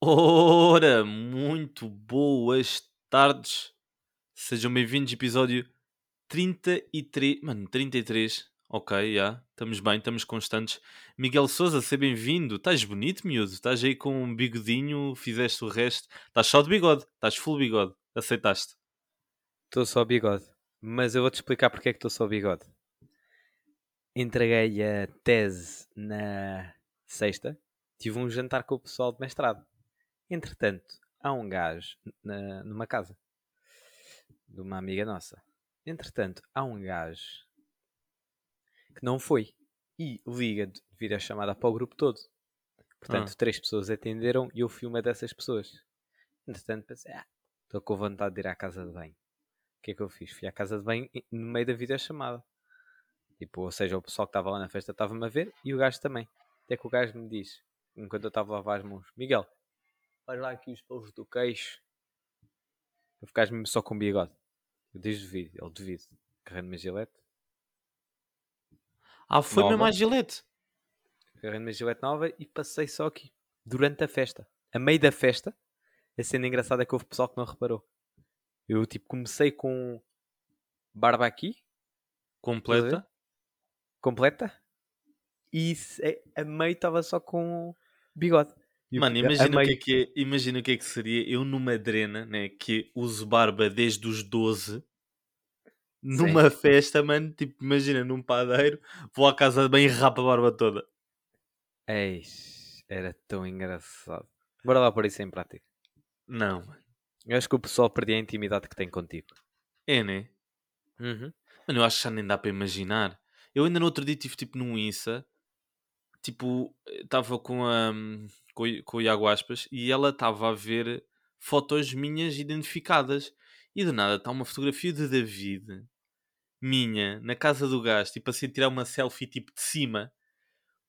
Ora, muito boas tardes. Sejam bem-vindos ao episódio 33. Mano, 33. Ok, já. Estamos bem, estamos constantes. Miguel Souza, seja bem-vindo. Estás bonito, miúdo. Estás aí com um bigodinho, fizeste o resto. Estás só de bigode. Estás full bigode. Aceitaste. Estou só bigode. Mas eu vou-te explicar porque é que estou só bigode. Entreguei a tese na sexta. Tive um jantar com o pessoal de mestrado. Entretanto, há um gajo na, numa casa de uma amiga nossa. Entretanto, há um gajo que não foi e liga devido à chamada para o grupo todo. Portanto, Ah. três pessoas atenderam e eu fui uma dessas pessoas. Entretanto, pensei, ah, estou com vontade de ir à casa de banho. O que é que eu fiz? Fui à casa de banho no meio da videochamada. Tipo, ou seja, o pessoal que estava lá na festa estava-me a ver e o gajo também. Até que o gajo me diz, enquanto eu estava a lavar as mãos, Miguel, olha lá aqui os pelos do queixo. Para ficares mesmo só com bigode. Eu diz devido, ele devido. Carrando uma gilete. Ah, foi Nova. mesmo à Gillette. Carrando uma gilete nova e passei só aqui. Durante a festa. A meio da festa, a cena engraçada é que houve pessoal que não reparou. Eu, tipo, comecei com barba aqui, Completa. completa, e se- a meio estava só com bigode. Mano, a imagina o, que é que é, imagina o que é que seria eu numa drena, né, que uso barba desde os 12, numa festa, mano, tipo, imagina, num padeiro, vou à casa de bem e rapo a barba toda. Eis, era tão engraçado. Bora lá pôr isso em prática. Não, mano. Eu acho que o pessoal perdia a intimidade que tem contigo. É, né? Uhum. Mano, eu acho que já nem dá para imaginar. Eu ainda no outro dia estive tipo num Insta, tipo, estava com a com, com o Iago Aspas e ela estava a ver fotos minhas identificadas. E do nada está uma fotografia de David, minha, na casa do gajo, tipo assim, tirar uma selfie tipo de cima.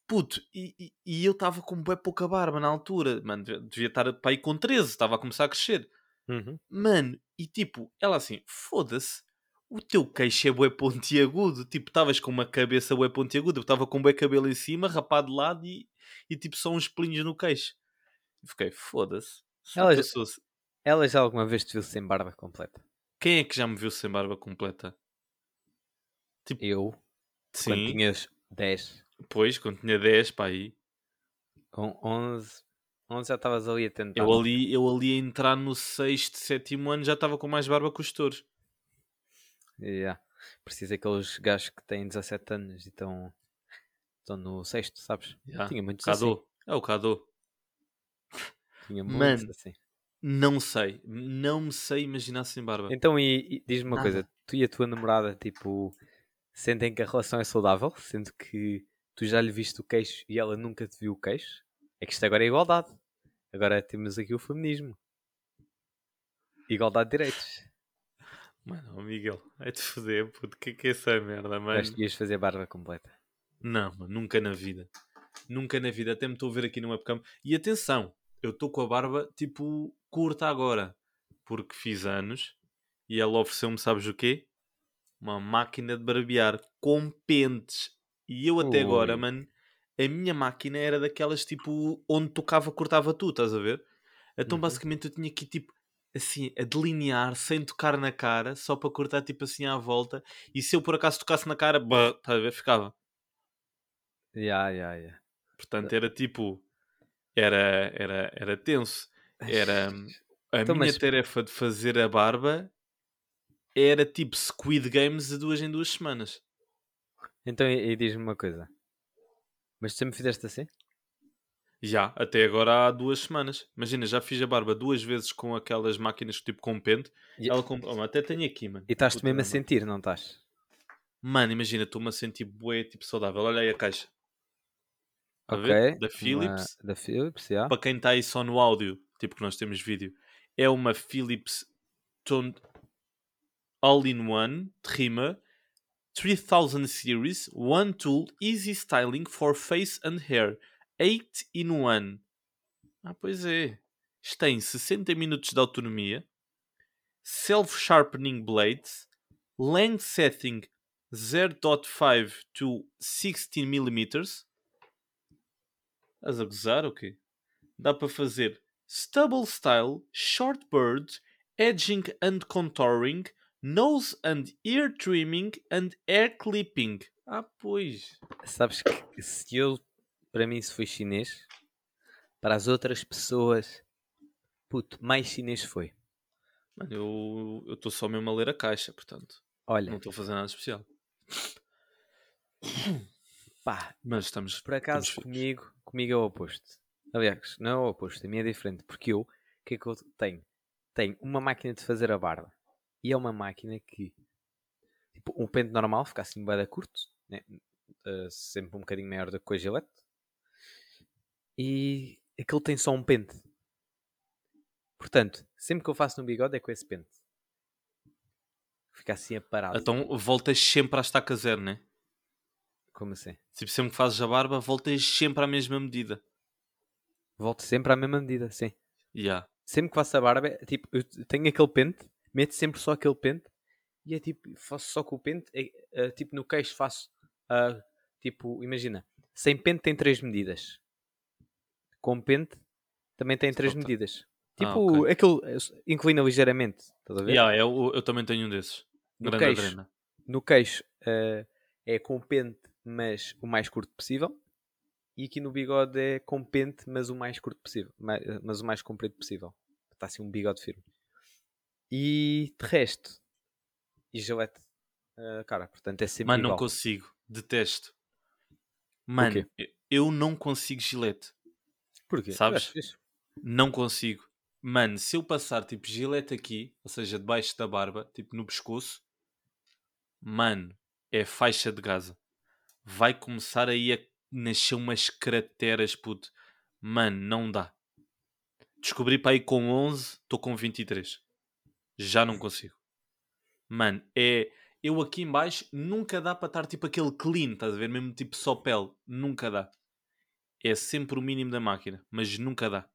Puto, e, e- e eu estava com bem pouca barba na altura, mano, devia- estar para aí com 13, estava a começar a crescer. Uhum. Mano, e tipo, ela assim, foda-se, o teu queixo é bué pontiagudo. Tipo, estavas com uma cabeça bué pontiaguda, eu estava com bué cabelo em cima, rapado de lado e, e tipo só uns pelinhos no queixo. E fiquei, foda-se. se Ela. Ela já alguma vez te viu sem barba completa? Quem é que já me viu sem barba completa? Eu, quando Sim, tinhas 10, depois, quando tinha 10, pá, aí. com 11, 11 já estavas ali a tentar. Eu ali, eu ali a entrar no sexto, sétimo ano já estava com mais barba que os touros. Yeah. Preciso daqueles gajos que têm 17 anos e estão, estão no sexto, sabes? Já. Tinha muitos assim. Cadô? É o Cadô. Tinha muitos Mano. assim. Não sei. Não me sei imaginar sem barba. Então, e, e diz-me uma Nada. coisa: tu e a tua namorada, tipo, sentem que a relação é saudável, sendo que tu já lhe viste o queixo e ela nunca te viu o queixo? É que isto agora é igualdade. Agora temos aqui o feminismo. Igualdade de direitos. Mano, ó Miguel, vai-te foder, puto, que que é essa merda, mano? Acho que ias fazer barba completa. Não, mano, nunca na vida. Nunca na vida, até me estou a ver aqui no webcam. E atenção, eu estou com a barba, tipo, curta agora. Porque fiz anos e ela ofereceu-me, sabes o quê? Uma máquina de barbear com pentes. E eu até agora, Ui. mano, a minha máquina era daquelas, tipo, onde tocava, cortava tu, estás a ver? Então, Uhum. basicamente, eu tinha que, tipo, assim, a delinear sem tocar na cara, só para cortar, tipo, assim, à volta. E se eu por acaso tocasse na cara, bah, estás a ver? Ficava. Ya, ya, ya. Portanto, era tipo. Era, era, era tenso. Era. A Então, minha mas- tarefa de fazer a barba era tipo Squid Games de duas em duas semanas. Então, e, e diz-me uma coisa. Mas tu sempre fizeste assim? Já, até agora há duas semanas. Imagina, já fiz a barba duas vezes com aquelas máquinas tipo com pente. E- Ela comp... oh, até tenho aqui, mano. E estás-te mesmo a sentir, não estás? Mano, imagina, estou-me a sentir bué, tipo saudável. Olha aí a caixa. Está a Ok. ver? Da uma- Philips. Da Philips, já. Para quem está aí só no áudio, tipo que nós temos vídeo, é uma Philips Toned All-in-One Trimmer 3000 Series One Tool Easy Styling for Face and Hair 8 in 1. Ah, pois é. tem 60 minutos de autonomia, self-sharpening blades, length setting 0.5 to 16 mm. Estás a gozar o quê? Dá para fazer stubble style, short bird, edging and contouring, nose and ear trimming and hair clipping. Ah, pois. Sabes que se eu, para mim, se foi chinês, para as outras pessoas, puto, mais chinês foi. Mano, eu estou só mesmo a ler a caixa, portanto. Olha, Não estou a fazer nada especial. pá, Mas estamos. por acaso estamos comigo, comigo é o oposto. Aliás, não é o oposto, a minha é diferente, porque eu, o que é que eu tenho? Tenho uma máquina de fazer a barba. E é uma máquina que, tipo, um pente normal fica assim bem curto, né? Uh, sempre um bocadinho maior do que o gilete. E aquele tem só um pente. Portanto, sempre que eu faço no bigode é com esse pente. Fica assim a parar. Então voltas sempre à estaca zero, né? Como assim? Tipo, sempre que fazes a barba, voltas sempre à mesma medida. Volto sempre à mesma medida, sim. Yeah. Sempre que faço a barba, é, tipo, eu tenho aquele pente, meto sempre só aquele pente e é tipo, faço só com o pente, é, é, tipo no queixo faço, ah, tipo, imagina, sem pente tem três medidas, com pente também tem três medidas. Ah, Tipo, ok. aquele eh, inclina ligeiramente, estás a ver? Yeah, eu, eu também tenho um desses. No Grande queixo. adrena. No queixo ah, é com pente, mas o mais curto possível. E aqui no bigode é com pente, mas o mais curto possível. ma- Mas o mais comprido possível. Está assim um bigode firme. E de resto, e gilete, ah, cara, portanto é sempre Mano, não igual. consigo. Detesto. Mano, eu não consigo gilete. Porquê? sabes? Não consigo. Mano, se eu passar tipo gilete aqui, ou seja, debaixo da barba, tipo no pescoço, mano, é faixa de Gaza. Vai começar aí a nascer umas crateras, puto. Mano, não dá. Descobri para aí com 11, estou com 23. Já não consigo. Mano, é. Eu aqui em baixo nunca dá para estar tipo aquele clean, estás a ver? Mesmo tipo só pele. Nunca dá. É sempre o mínimo da máquina, mas nunca dá.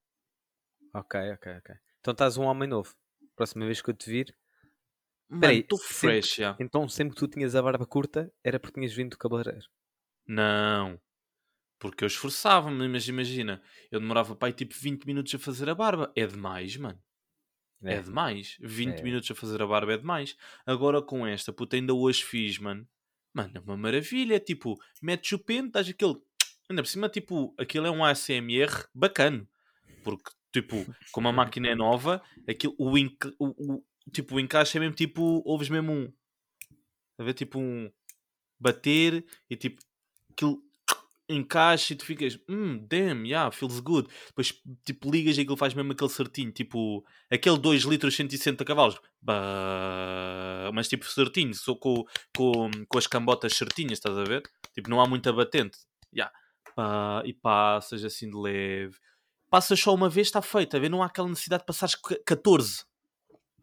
Ok, ok, ok. Então estás um homem novo. Próxima vez que eu te vir, Peraí, estou fresh, já. então sempre que tu tinhas a barba curta, era porque tinhas vindo do cabeleireiro. Não. Porque eu esforçava-me, mas imagina, eu demorava para aí tipo 20 minutos a fazer a barba. É demais, mano. É, demais. 20 É. minutos a fazer a barba é demais. Agora com esta, puta, ainda hoje fiz, mano. Mano, é uma maravilha. Tipo, metes o pente, dás aquele. Ainda por cima, tipo, aquilo é um ASMR bacana. Porque, tipo, como a máquina é nova, aquilo, o, o, o- tipo, o encaixe é mesmo tipo, ouves mesmo um. A ver, tipo, um. Bater e tipo, aquilo encaixa e tu ficas, hum, damn, yeah, feels good. Depois, tipo, ligas e aquilo faz mesmo aquele certinho, tipo, aquele 2 litros 160 cavalos, Bah, mas tipo certinho, só com, com, com as cambotas certinhas, estás a ver? Tipo, não há muita batente. Yeah. Pá, e passas assim de leve. Passas só uma vez, está feito, a ver? Não há aquela necessidade de passares ca- 14.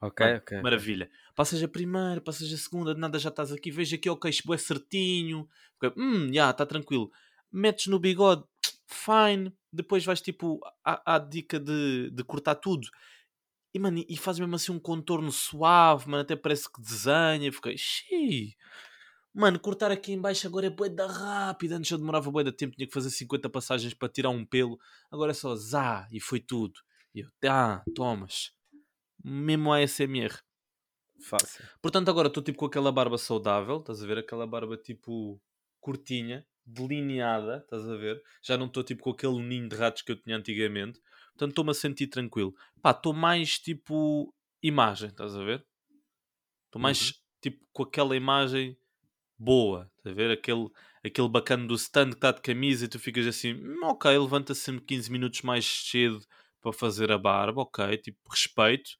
Ok, Mano, ok. Maravilha. Passas a primeira, passas a segunda, de nada já estás aqui, veja aqui, ok, isto é certinho. Hum, já, está tranquilo. Metes no bigode, fine. Depois vais tipo à, à dica de, de cortar tudo. E, mano, e faz mesmo assim um contorno suave, mano, até parece que desenha. Fiquei, xiii. Mano, cortar aqui em baixo agora é boeda rápida. Antes eu demorava boeda tempo, tinha que fazer 50 passagens para tirar um pelo. Agora é só zá, e foi tudo. E eu, ah, tomas. Mesmo ASMR. Fácil. Portanto, agora estou tipo com aquela barba saudável, estás a ver? Aquela barba tipo curtinha, delineada, estás a ver? Já não estou tipo com aquele ninho de ratos que eu tinha antigamente. Portanto, estou-me a sentir tranquilo. Pá, estou mais tipo imagem, estás a ver? Estou mais tipo com aquela imagem boa, estás a ver? Aquele, aquele bacana do stand que está de camisa e tu ficas assim, "Hum, ok, levanta-se sempre 15 minutos mais cedo para fazer a barba, ok, tipo, respeito.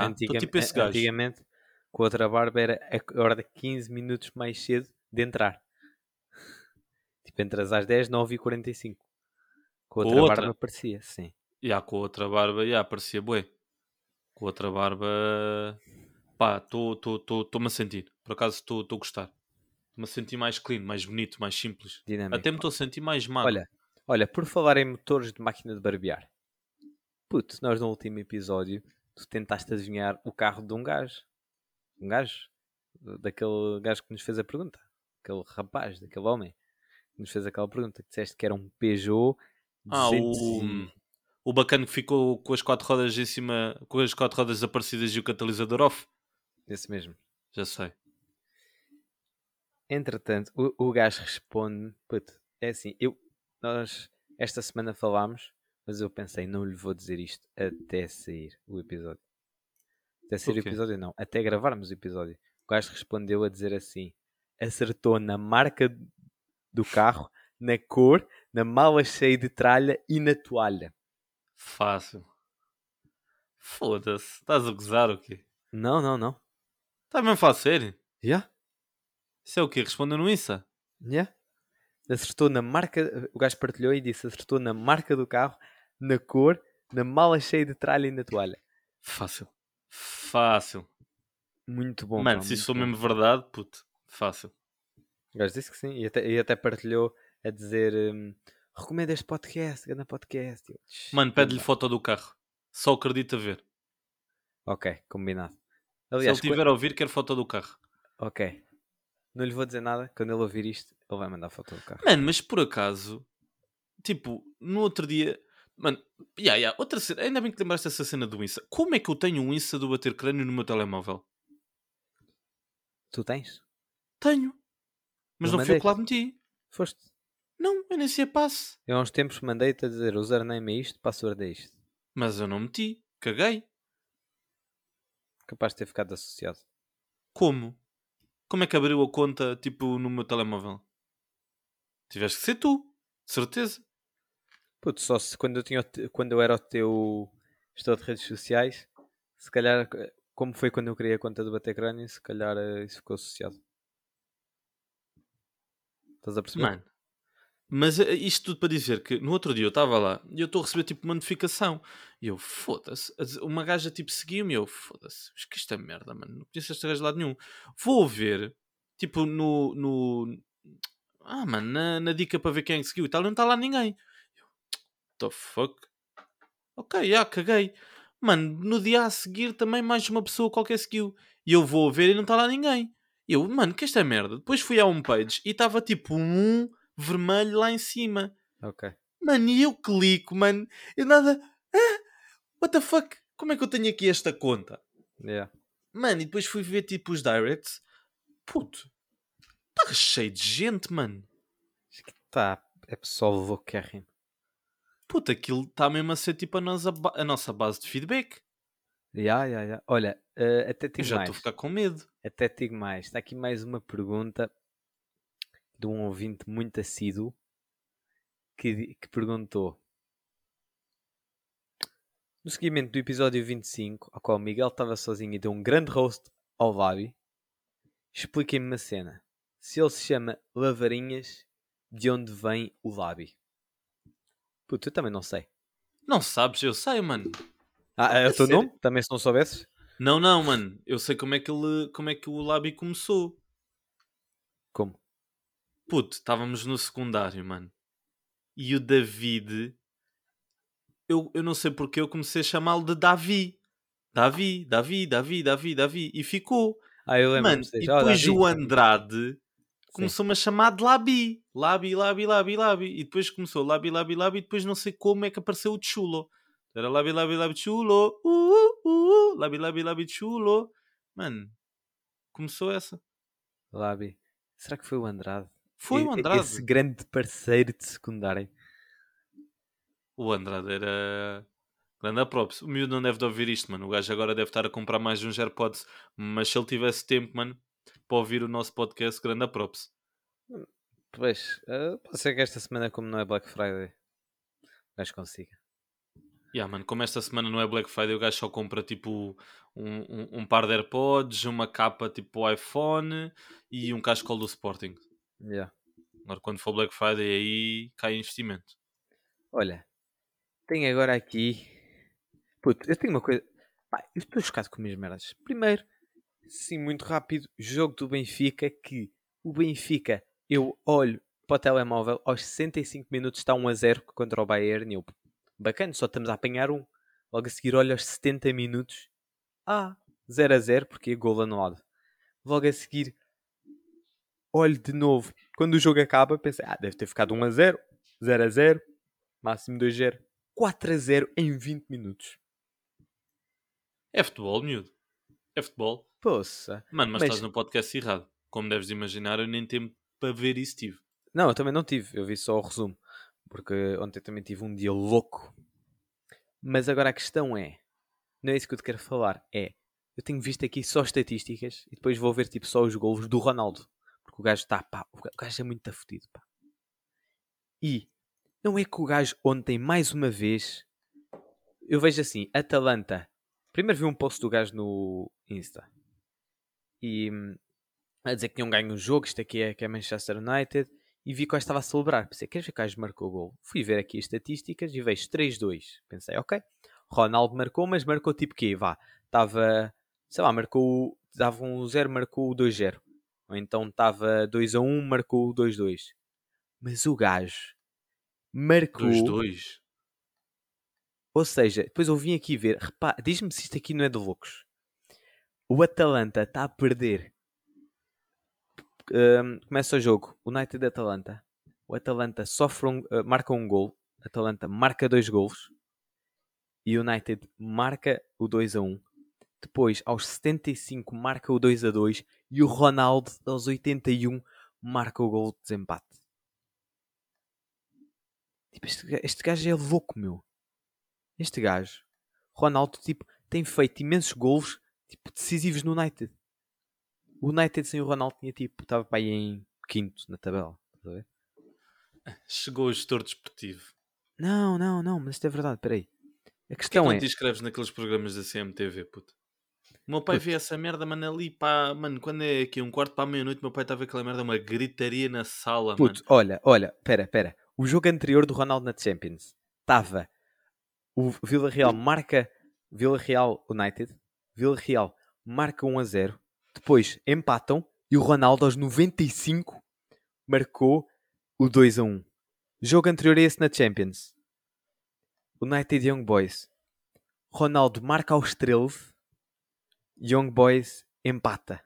Antigam- tipo esse gajo. Antigamente, com outra barba era a hora de 15 minutos mais cedo de entrar. Tipo, entras às 10, 9 e 45. Com Com outra, outra? barba parecia, sim. Ya, com a outra barba, ya, parecia bué. Com outra barba, pá, estou-me a sentir. Por acaso estou a gostar. Estou-me a sentir mais clean, mais bonito, mais simples. Dinâmico. Até me estou a sentir mais magro. Olha, olha, por falar em motores de máquina de barbear, Puto, nós no último episódio, tu tentaste adivinhar o carro de um gajo. Um gajo? Daquele gajo que nos fez a pergunta. Aquele rapaz, daquele homem nos fez aquela pergunta. Que disseste que era um Peugeot Ah, 200 o, o bacana que ficou com as quatro rodas em cima, com as quatro rodas aparecidas e o catalisador off. Esse mesmo. Já sei. Entretanto, o, o gajo responde: Puto, é assim, eu, nós esta semana falámos, mas eu pensei, não lhe vou dizer isto até sair o episódio. Até sair O o episódio, não, até gravarmos o episódio. O gajo respondeu a dizer assim: acertou na marca do carro, na cor, na mala cheia de tralha e na toalha. Fácil. Foda-se. Estás a gozar o quê? Não, não, não. Está mesmo falar sério? Já? Isso é o quê? Respondeu no Insta? Já? Acertou na marca, o gajo partilhou e disse: acertou na marca do carro, na cor, na mala cheia de tralha e na toalha. Fácil. Fácil. Muito bom. Mano, pá, se isso for mesmo verdade, puto. Fácil. O gajo disse que sim. E até, e até partilhou a dizer: hum, recomendo este podcast, grande podcast. Eu, "Tch, Mano, pede-lhe ganda." foto do carro. Só acredita ver. Ok, combinado. Se Aliás, ele tiver a ouvir, quer foto do carro. ok. Não lhe vou dizer nada. Quando ele ouvir isto, ele vai mandar foto do carro. Mano, mas por acaso, tipo, no outro dia. Mano, ya, ya, outra cena. Ainda bem que lembraste essa cena do Insta. Como é que eu tenho um Insta do bater crânio no meu telemóvel? Tu tens? Tenho. Mas Eu não fui eu que lá meti. Foste? Não, eu nem sei a passe. Eu há uns tempos mandei-te a dizer: username é isto, password é isto. Mas eu não meti. Caguei. Capaz de ter ficado associado. Como? Como é que abriu a conta, tipo, no meu telemóvel? Tiveste que ser tu. De certeza. Puto, só se quando eu, tinha, quando eu era o teu gestor de redes sociais, se calhar, eh, como foi quando eu criei a conta do Batecrânio, se calhar eh, isso ficou associado. Estás a perceber? Mano. Mas eh, isto tudo para dizer que no outro dia eu estava lá e eu estou a receber tipo uma notificação e eu, foda-se, uma gaja tipo seguiu-me e eu, foda-se, mas que isto é merda, mano, não conheço esta gaja de lado nenhum. Vou ver, tipo no, no ah, mano, na, na dica para ver quem é seguiu e tal, não está lá ninguém. Eu, the fuck? Ok, já, caguei. Mano, no dia a seguir também mais uma pessoa qualquer seguiu e eu vou ver e não está lá ninguém. E eu, mano, que esta é merda. Depois fui à homepage e estava tipo um vermelho lá em cima. Ok. Mano, e eu clico, mano. Eu nada. Ah, what the fuck? Como é que eu tenho aqui esta conta? Yeah. Mano, e depois fui ver tipo os directs. Puto, está cheio de gente, mano. Tá, é pessoal louquérrimo. Puto, aquilo está mesmo a ser tipo a nossa, ba- a nossa base de feedback. Ya, ya, ya. Olha, eh, até Eu digo já mais. estou a ficar com medo. Até te digo mais. Está aqui mais uma pergunta de um ouvinte muito assíduo que, que perguntou no seguimento do episódio 25, ao qual o Miguel estava sozinho e deu um grande roast ao Labi, expliquem-me uma cena. Se ele se chama Lavarinhas, de onde vem o Labi? Puto, eu também não sei. Não sabes, eu sei, mano. Ah, é o teu sério? nome? Também se não soubesses? Não, não, mano. Eu sei como é que ele, como é que o Labi começou. Como? Puto, estávamos no secundário, mano. E o David, eu, eu não sei porque eu comecei a chamá-lo de Davi. Davi, Davi, Davi, Davi, Davi. E ficou. Ah, eu lembro. Mano, e depois o Andrade começou-me a chamar de Labi. Labi, Labi, Labi, Labi. E depois começou Labi, Labi, Labi. E depois não sei como é que apareceu o Chulo. Era Labi, Labi, Labi, Chulo. Uh, uh, uh, Labi, Labi, Labi, Chulo. Mano, começou essa. Labi. Será que foi o Andrade? Foi o Andrade. Esse grande parceiro de secundário. O Andrade era. Grande props. O miúdo não deve de ouvir isto, mano. O gajo agora deve estar a comprar mais uns AirPods. Mas se ele tivesse tempo, mano, para ouvir o nosso podcast, grande props. Pois, eh, pode ser que esta semana, como não é Black Friday, o gajo consiga. Yeah, mano, como esta semana não é Black Friday, o gajo só compra tipo um, um, um par de AirPods, uma capa tipo iPhone e um cascol do Sporting. Yeah. Agora, quando for Black Friday, aí cai investimento. Olha, tenho agora aqui. Puto, eu tenho uma coisa. Pá, eu estou chocado com as minhas merdas. Primeiro, sim, muito rápido, jogo do Benfica. Que o Benfica, eu olho para o telemóvel, aos 65 minutos está 1 a 0 contra o Bayern. E eu, bacana, só estamos a apanhar um. Logo a seguir, olha aos 70 minutos. Ah, 0 a 0, porque é gol anulado. Logo a seguir, olho de novo. Quando o jogo acaba, pensei, ah, deve ter ficado 1 a 0, 0 a 0, máximo 2 a 0, 4 a 0 em 20 minutos. É futebol, miúdo. É futebol. Poça. Mano, mas, Mas- estás no podcast errado. Como deves imaginar, eu nem tempo para ver isso tive. Não, eu também não tive, eu vi só o resumo. Porque ontem também tive um dia louco. Mas agora a questão é: não é isso que eu te quero falar, é. Eu tenho visto aqui só estatísticas e depois vou ver tipo só os golos do Ronaldo. Porque o gajo está, pá, o ga- o gajo é muito afodido, pá. E não é que o gajo ontem, mais uma vez, eu vejo assim, Atalanta. Primeiro vi um post do gajo no Insta. E hum, a dizer que tinham ganho um jogo, isto aqui é, que é Manchester United, e vi que gajo estava a celebrar. Pensei, queres ver que o gajo marcou o gol? Fui ver aqui as estatísticas e vejo 3-2. Pensei, ok, Ronaldo marcou, mas marcou tipo quê? Vá, estava, sei lá, marcou, dava um 0, marcou o 2-0. Ou então estava 2-1, marcou o 2-2. Mas o gajo marcou... Dos dois. Ou seja, depois eu vim aqui ver. Repá, diz-me se isto aqui não é de loucos. O Atalanta está a perder. Hum, começa o jogo. United Atalanta. O Atalanta sofre um, uh, marca um gol. Atalanta marca dois golos. E o United marca o 2 a 1. Depois, aos 75, marca o 2 a 2. E o Ronaldo, aos 81, marca o gol de desempate. Tipo, este, este gajo é louco, meu. Este gajo, Ronaldo, tipo, tem feito imensos golos tipo, decisivos no United. O United sem o Ronaldo tinha tipo, estava para aí em quinto na tabela. Chegou o gestor desportivo. Não, não, não, mas isto é verdade, peraí. A Porquê que questão não é. te inscreves naqueles programas da CMTV, puto? O meu pai Puto. vê essa merda, mano, ali, pá, mano, quando é aqui um quarto para a meia-noite, meu pai está a ver aquela merda, uma gritaria na sala, Puto, olha, olha, pera, pera. O jogo anterior do Ronaldo na Champions estava o Vila Real marca Vila Real United, Vila Real marca 1 a 0, depois empatam e o Ronaldo aos 95 marcou o 2 a 1. Jogo anterior a esse na Champions. United Young Boys. Ronaldo marca aos 13, Young Boys empata.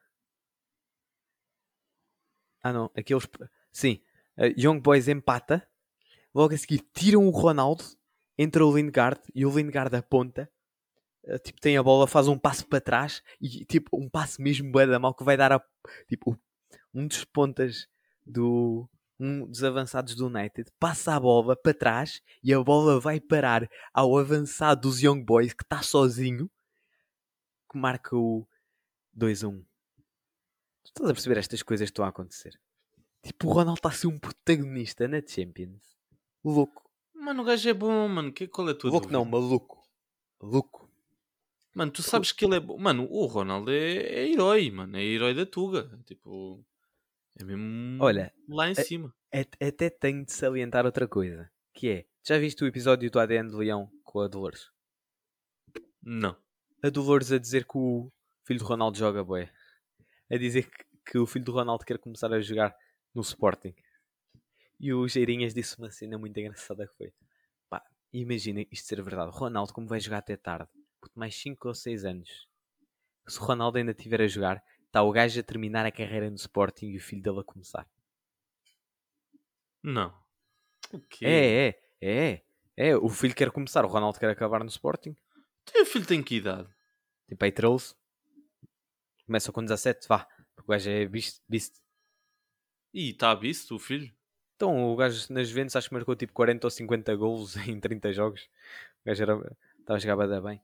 Ah não, aqueles. Sim, uh, Young Boys empata. Logo a seguir tiram o Ronaldo, entra o Lingard e o Lingard aponta. Uh, tipo, tem a bola, faz um passo para trás e tipo, um passo mesmo bué da mal que vai dar a. Tipo, um dos pontas do. Um dos avançados do United passa a bola para trás e a bola vai parar ao avançado dos Young Boys que está sozinho que marca o 2 a 1. Tu estás a perceber estas coisas que estão a acontecer? Tipo, o Ronaldo está a ser um protagonista na Champions. Louco. Mano, o gajo é bom, mano. Que, qual é a tua Louco não, dúvida? maluco. Maluco. Mano, tu sabes que ele é bom. Mano, o Ronaldo é, é herói, mano. É herói da Tuga. Tipo, é mesmo Olha, lá em é- cima. At- Até tenho de salientar outra coisa. Que é, já viste o episódio do ADN de Leão com a Dolores? Não. A Dolores a dizer que o filho do Ronaldo joga bué. A dizer que, que o filho do Ronaldo quer começar a jogar no Sporting. E o Geirinhas disse uma cena muito engraçada que foi. Pá, imaginem isto ser verdade. Ronaldo, como vai jogar até tarde, por mais 5 ou 6 anos. Se o Ronaldo ainda estiver a jogar, está o gajo a terminar a carreira no Sporting e o filho dele a começar. Não. O quê? É, é, é. É, o filho quer começar, o Ronaldo quer acabar no Sporting. Teu filho tem que idade? Tipo aí 13. Começa com 17, vá. Porque o gajo é beast. Ih, está visto o filho? Então o gajo nas Juventus acho que marcou tipo 40 ou 50 golos em 30 jogos. O gajo era, estava a jogar bem.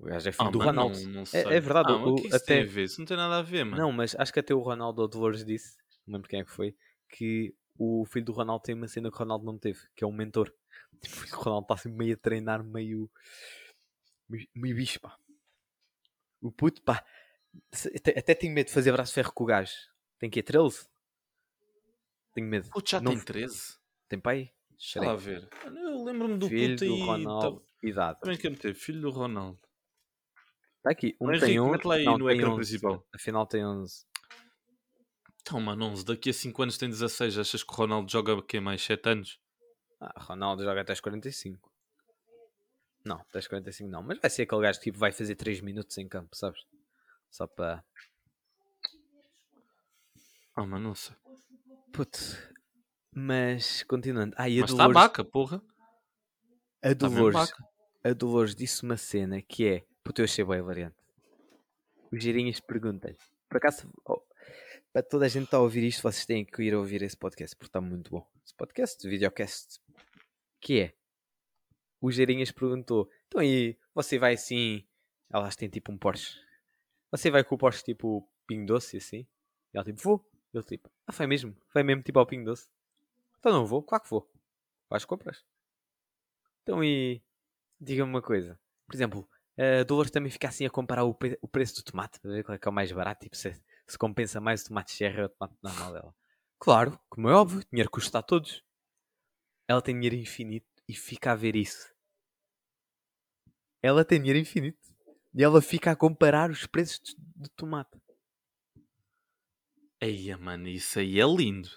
O gajo é filho Ah, do mano, Ronaldo. Não, não É- sei. é verdade, Ah, o- o que isso até- tem a ver? Isso não tem nada a ver, mano. Não, mas acho que até o Ronaldo Dolores disse, não lembro quem é que foi, que o filho do Ronaldo tem uma cena que o Ronaldo não teve, que é um mentor. Tipo, o Ronaldo está assim meio a treinar, meio. meio, meio bicho, pá. O puto, pá. Até, até tenho medo de fazer braço de ferro com o gajo. Tem que ir 13? Tenho medo. Puto, já Não- tem 13? Tem pai? Deixa lá ver. Eu lembro-me do Filho puto do aí. Ronaldo, idade. Também quer meter filho do Ronaldo. Está aqui. Um Mas, tem Henrique, 11. mete lá aí não, no tem ecrã 11. principal. Afinal tem 11. Então, mano, 11. Daqui a 5 anos tem 16. Achas que o Ronaldo joga o quê? Mais 7 anos? Ah, Ronaldo joga até aos 45. Não, 10h45 não. Mas vai ser aquele gajo que tipo, vai fazer 3 minutos em campo, sabes? Só para. Ah, mas não sei. Puto. Mas, continuando. Ah, e a Mas está a Dolores, baca, porra. a Dolores, baca. a Dolores disse uma cena que é. Puto, eu achei bem variante. Os girinhas perguntam Por acaso, oh, para toda a gente que está a ouvir isto, vocês têm que ir ouvir esse podcast, porque está muito bom. Esse podcast, videocast. Que é. O Geirinhas perguntou: Então aí, você vai assim. Elas têm tipo um Porsche. Você vai com o Porsche tipo Pingo Doce assim? E ela tipo: Vou. Ele tipo: Ah, vai mesmo? Vai mesmo tipo ao Pingo Doce? Então não vou? Claro que vou. Vais compras. Então e. Diga-me uma coisa. Por exemplo, a Dolores também fica assim a comparar o, pre- o preço do tomate para ver qual é que é o mais barato. Tipo, se, se compensa mais o tomate serra ou o tomate normal dela. Claro, como é óbvio, dinheiro custa a todos. Ela tem dinheiro infinito e fica a ver isso. Ela tem dinheiro infinito. E ela fica a comparar os preços de, de tomate. Eia, mano, isso aí é lindo.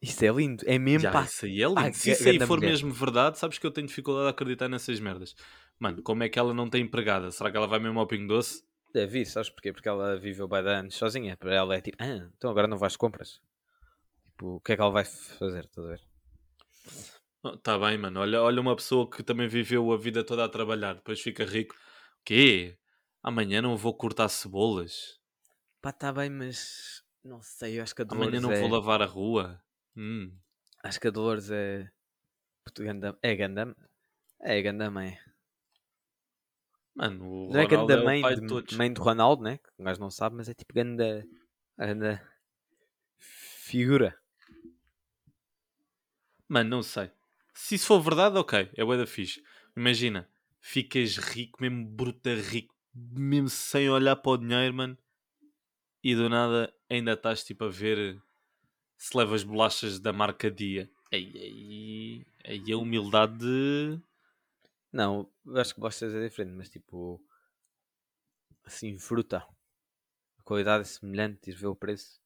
Isso é lindo. É mesmo Já, pá. isso aí é lindo. Se isso aí for mulher. mesmo verdade, sabes que eu tenho dificuldade a acreditar nessas merdas. Mano, como é que ela não tem empregada? Será que ela vai mesmo ao Pingo Doce? Deve ir, sabes porquê? Porque ela viveu bem anos sozinha. Para ela é tipo, ah, então agora não vais compras. Tipo, o que é que ela vai fazer? Estás a ver? Oh, tá bem, mano. Olha, olha uma pessoa que também viveu a vida toda a trabalhar, depois fica rico. O quê? Amanhã não vou cortar cebolas? Pá, tá bem, mas não sei, eu acho que a Dolores Amanhã não é... vou lavar a rua? Hum. Acho que a Dolores é... É ganda... É ganda mãe. Mano, o Não é Ronaldo é o mãe, pai de, de todos. mãe do Ronaldo, né? Que o gajo não sabe, mas é tipo ganda... Ganda... Figura. Mano, não sei. Se isso for verdade, ok. É bué da fixe. Imagina, ficas rico, mesmo bruta rico, mesmo sem olhar para o dinheiro, mano. E do nada ainda estás tipo a ver se levas bolachas da marca Dia. Aí, aí, aí a humildade de... Não, acho que bostas é diferente, mas tipo... Assim, fruta. A qualidade é semelhante, e ver o preço.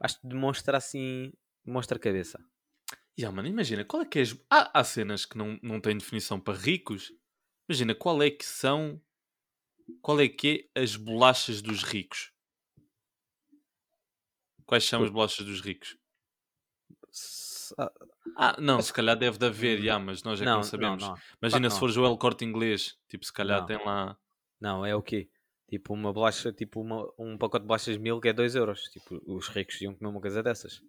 Acho que demonstra assim... Demonstra cabeça. Ya, mano, imagina, qual é que é as... há, há cenas que não, não têm definição para ricos. Imagina, qual é que são... Qual é que é as bolachas dos ricos? Quais são as bolachas dos ricos? S- ah, Ah, não, se calhar deve de haver, já, mas nós é que não, não, sabemos. não, não. Imagina se não. fores o El Corte Inglês, tipo, se calhar Não. tem lá... Não, é o quê? Tipo uma bolacha, tipo uma, um pacote de bolachas mil que é 2 euros. Tipo, os ricos iam comer uma coisa dessas.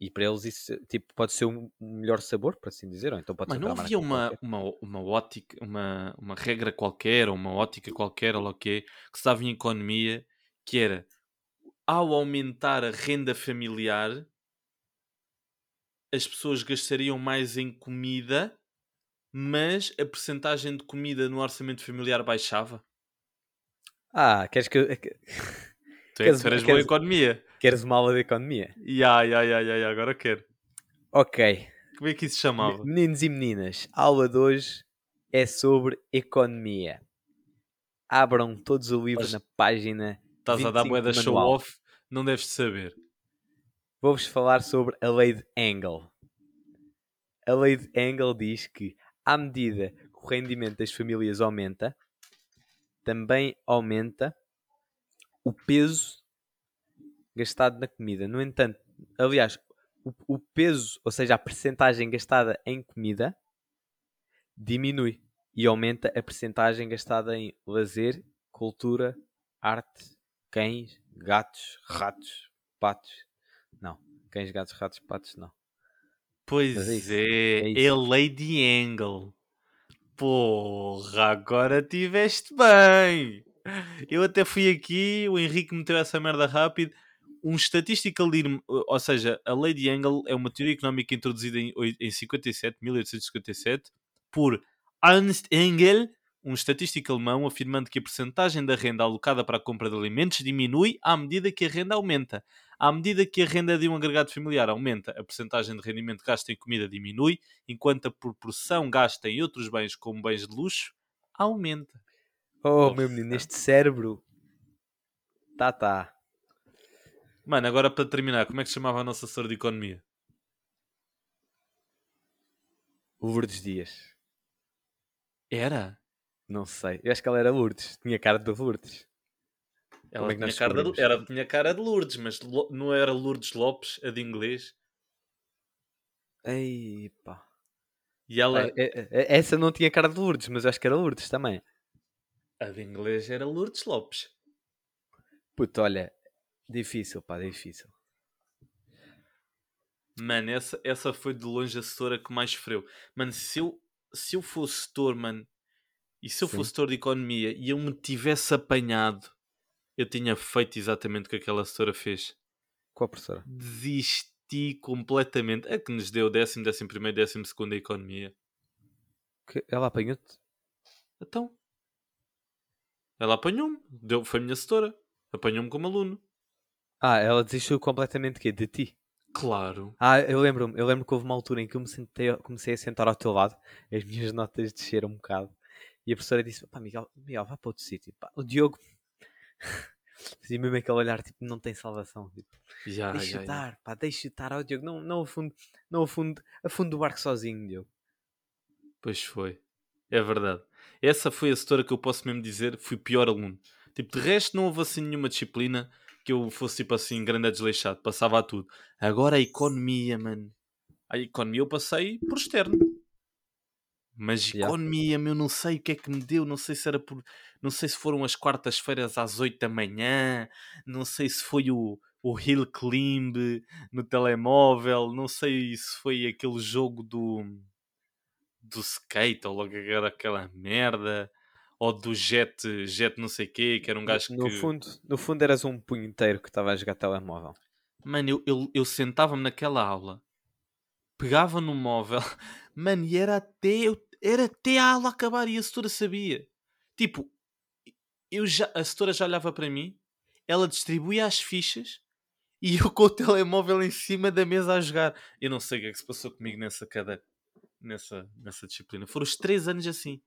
E para eles isso tipo, pode ser um melhor sabor, por assim dizer, ou então pode Mas não havia uma, qualquer. uma, uma ótica, uma, uma regra qualquer, ou uma ótica qualquer, ou o quê, que se dava em economia, que era, ao aumentar a renda familiar, as pessoas gastariam mais em comida, mas a percentagem de comida no orçamento familiar baixava. Ah, queres que. que- Tu, é, Queres- boa queres- em economia. Queres uma aula de economia? Ya, ya, ya, ya, agora quero. Ok. Como é que isso se chamava? Meninos e meninas, a aula de hoje é sobre economia. Abram todos o livro Mas na página. Estás a dar 25 moeda show off, não deves saber. Vou-vos falar sobre a lei de Engel. A lei de Engel diz que, à medida que o rendimento das famílias aumenta, também aumenta o peso gastado na comida. No entanto, aliás, o, o peso, ou seja, a percentagem gastada em comida, diminui e aumenta a percentagem gastada em lazer, cultura, arte, cães, gatos, ratos, patos. Não, cães, gatos, ratos, patos, não. Pois é isso, é, é é, isso. Lady Angle. Porra, agora tiveste bem. Eu até fui aqui, o Henrique meteu essa merda rápido. Um statistical, ou seja, a Lady Angle é uma teoria económica introduzida em, em 57, 1857, por Ernst Engel, um estatístico alemão, afirmando que a percentagem da renda alocada para a compra de alimentos diminui à medida que a renda aumenta. À medida que a renda de um agregado familiar aumenta, a percentagem de rendimento gasto em comida diminui, enquanto a proporção gasta em outros bens, como bens de luxo, aumenta. Oh, Porra. meu menino, este cérebro. Tá, tá. Mano, agora para terminar, como é que se chamava a nossa assessora de economia? Lourdes Dias. Era? Não sei. Eu acho que ela era Lourdes. Tinha cara de Lourdes. Ela é tinha, cara de, tinha cara de Lourdes, mas Lo- não era Lourdes Lopes, a de inglês. Ei, pá. E ela, É, é, é, essa não tinha cara de Lourdes, mas acho que era Lourdes também. a de inglês era Lourdes Lopes. Puto, olha. Difícil, pá, difícil. Mano, essa, essa foi de longe a setora que mais sofreu. Mano, se eu, se eu fosse setor, mano, e se eu Sim. fosse setor de economia e eu me tivesse apanhado, eu tinha feito exatamente o que aquela setora fez. Qual professora? Desisti completamente. É que nos deu décimo, décimo primeiro, décimo segundo a economia. Que ela apanhou-te? Então, ela apanhou-me. Deu, foi a minha setora. Apanhou-me como aluno. Ah, ela desistiu completamente de quê? De ti? Claro. Ah, eu lembro-me. Eu lembro que houve uma altura em que eu me sentei, comecei a sentar ao teu lado. As minhas notas desceram um bocado. E a professora disse, pá, Miguel, Miguel, vá para outro sítio. Pá, o Diogo... Fazia mesmo aquele olhar, tipo, não tem salvação. Tipo, Já, deixa já, já. estar, pá, deixa estar. Ó, Diogo, não, não afunde, não afunde, afunde o barco sozinho, Diogo. Pois foi. É verdade. Essa foi a setora que eu posso mesmo dizer fui pior aluno. Tipo, de resto não houve assim nenhuma disciplina que eu fosse tipo assim grande a desleixado. Passava a tudo. Agora a economia, mano. A economia eu passei por externo. Mas Yeah. economia, meu, não sei o que é que me deu. Não sei se era por... Não sei se foram as quartas-feiras às 8 da manhã. Não sei se foi o, o Hill Climb no telemóvel. Não sei se foi aquele jogo do do skate ou logo era aquela merda ou do jet, jet não sei quê, que era um gajo no, que fundo, no fundo eras um punheteiro que estava a jogar telemóvel. mano, eu, eu, eu sentava-me naquela aula pegava no móvel mano, e era até eu- era até a aula acabar e a setora sabia tipo eu já, a setora já olhava para mim ela distribuía as fichas e eu com o telemóvel em cima da mesa a jogar eu não sei o que é que se passou comigo nessa cadeira nessa, nessa disciplina foram os três anos assim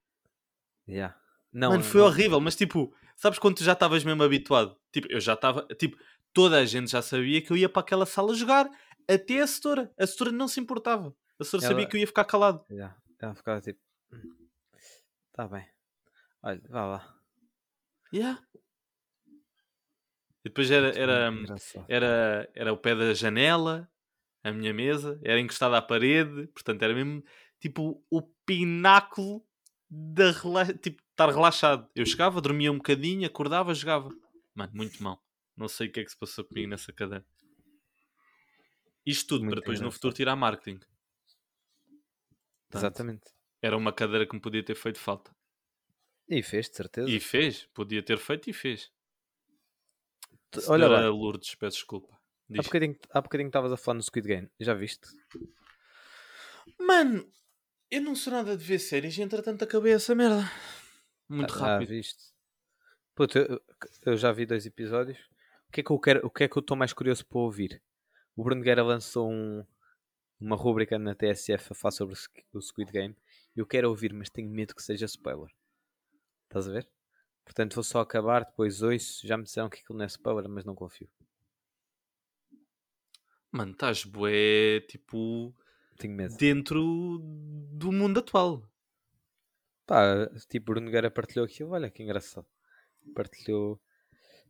Yeah. Não, Mano, foi não- horrível, mas tipo, sabes quando tu já estavas mesmo habituado? Tipo, eu já estava, tipo, toda a gente já sabia que eu ia para aquela sala jogar, até a setora. A setora não se importava. A setora Ela- sabia que eu ia ficar calado. Yeah. Ela ficava tipo. Tá bem. Olha, vá lá. Yeah. E depois era, era, Engraçado. era, era o pé da janela, a minha mesa, era encostada à parede, portanto era mesmo tipo o pináculo da rela... tipo, estar relaxado. Eu chegava, dormia um bocadinho, acordava, jogava. Mano, muito mal. Não sei o que é que se passou comigo nessa cadeira. Isto tudo Muito para depois no futuro tirar marketing. Portanto, Exatamente. Era uma cadeira que me podia ter feito falta. E fez, de certeza. E fez, podia ter feito e fez. Olha lá, Lourdes, peço desculpa. há Diz. bocadinho há bocadinho estavas a falar no Squid Game. Já viste? Mano, eu não sou nada de ver séries e entretanto acabei essa merda. Muito Ah, rápido. viste? Puto, eu, eu já vi dois episódios. O que é que eu quero? O que é que eu estou mais curioso para ouvir? O Bruno Guerra lançou um- uma rúbrica na TSF a falar sobre o Squ- o Squid Game. Eu quero ouvir, mas tenho medo que seja spoiler. Estás a ver? Portanto, vou só acabar, depois ouço. Já me disseram que aquilo não é spoiler, mas não confio. Mano, estás bué, tipo, Tenho medo. dentro do mundo atual. Pá, tipo, Bruno Guerra partilhou aquilo. Olha que engraçado. Partilhou.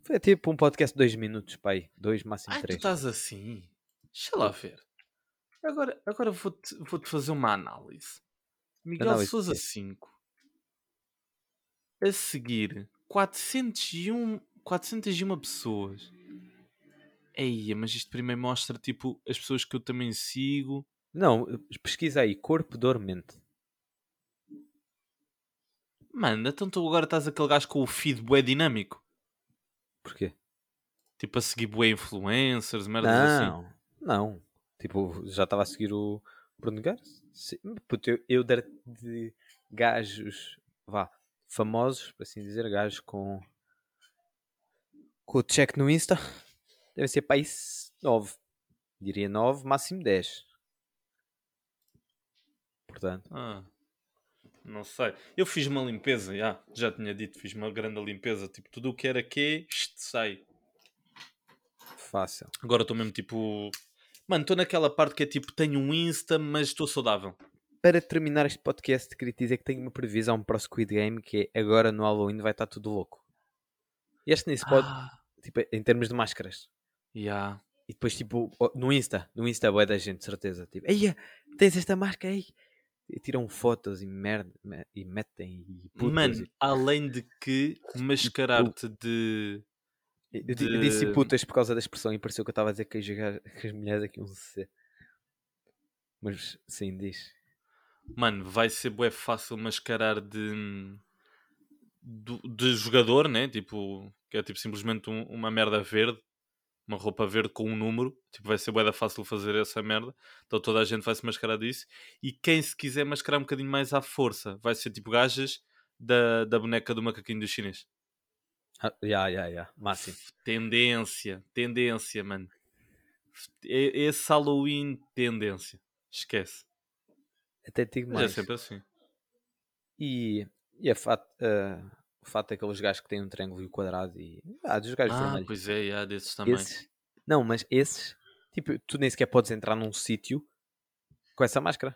Foi tipo um podcast de dois minutos, pai. Dois, máximo Ai, tu três. estás assim. Deixa lá ver. Agora, agora vou-te vou-te fazer uma análise. Miguel Análise Souza quê? 5. A seguir, 401, 401 pessoas. Eia, mas isto primeiro mostra, tipo, as pessoas que eu também sigo. Não, pesquisa aí. Corpo dormente. Mano, então tu agora estás aquele gajo com o feed bué dinâmico. Porquê? Tipo, a seguir bué influencers, merdas assim. Não, não. Tipo, já estava a seguir o Bruno. Sim, puto, eu, eu dar de gajos, vá, famosos, por assim dizer, gajos com com o check no Insta, deve ser para aí 9. Diria 9, máximo 10. Portanto, Ah, não sei. Eu fiz uma limpeza, já, já tinha dito, fiz uma grande limpeza. Tipo, tudo o que era que sai. fácil. Agora estou mesmo tipo. Mano, estou naquela parte que é tipo, tenho um Insta, mas estou saudável. para terminar este podcast, queria dizer que tenho uma previsão para o Squid Game que é agora no Halloween vai estar tudo louco. Este nem se pode, Ah, tipo, em termos de máscaras. yeah. E depois, tipo, no Insta, no Insta é da gente, certeza. Tipo, Eia, tens esta máscara aí. E tiram fotos e merda, me- e metem e putas. Mano, e- além de que mascarar-te de. Eu, eu disse de- putas por causa da expressão e pareceu que eu estava a dizer que, as ga- que as mulheres aqui um C. Mas sim, diz. Mano, vai ser bué fácil mascarar de. do- de jogador, né? Tipo, que é tipo simplesmente um- uma merda verde, uma roupa verde com um número. Tipo, vai ser bué da fácil fazer essa merda. Então toda a gente vai se mascarar disso. E quem se quiser mascarar um bocadinho mais à força, vai ser tipo gajas da, da boneca do macaquinho do chinês. Ah, ya, ya, ya. Máximo. Tendência, tendência, mano. Esse Halloween, tendência. Esquece. Até digo Mas é mais. sempre assim. E, e a fato, ah, o fato é aqueles gajos que têm um triângulo e o quadrado e. Ah, dos gajos Ah, vermelhos. pois é, há desses também. Esses, não, mas esses, tipo, tu nem sequer podes entrar num sítio com essa máscara.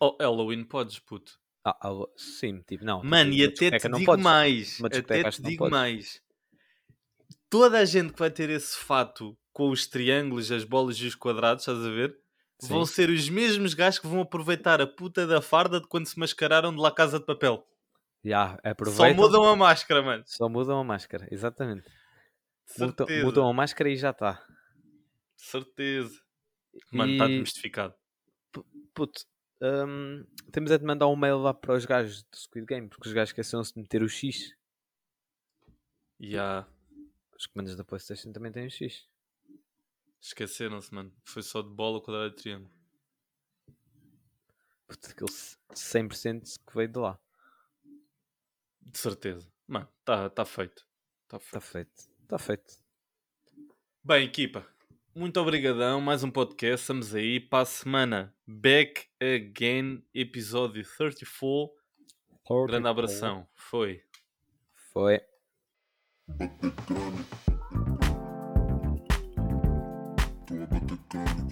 Oh, Halloween podes, puto. Ah, ah, sim, tipo, não. tipo, Mano, e até te digo podes. mais. Até te digo podes. mais. Toda a gente que vai ter esse fato com os triângulos, as bolas e os quadrados, estás a ver? Vão Sim. ser os mesmos gajos que vão aproveitar a puta da farda de quando se mascararam de La Casa de Papel. Já, Só aproveitam, mudam a máscara, mano. só mudam a máscara, exatamente. Mudam, mudam a máscara e já está. Certeza. Mano, está E- domestificado. Puto, hum, temos a de mandar um mail lá para os gajos do Squid Game, porque os gajos esqueceram-se de meter o X. E há- Os comandos da PlayStation também têm o X. Esqueceram-se, mano. Foi só de bola, quadrado e triângulo. Puto, aquele 100% que veio de lá. De certeza. Mano, está tá feito. Tá feito. Está feito. Está feito. Bem, equipa, muito obrigadão. Mais um podcast. Estamos aí para a semana. Back again, episódio 34. Grande abração. Foi. Foi. Tô a bater cano.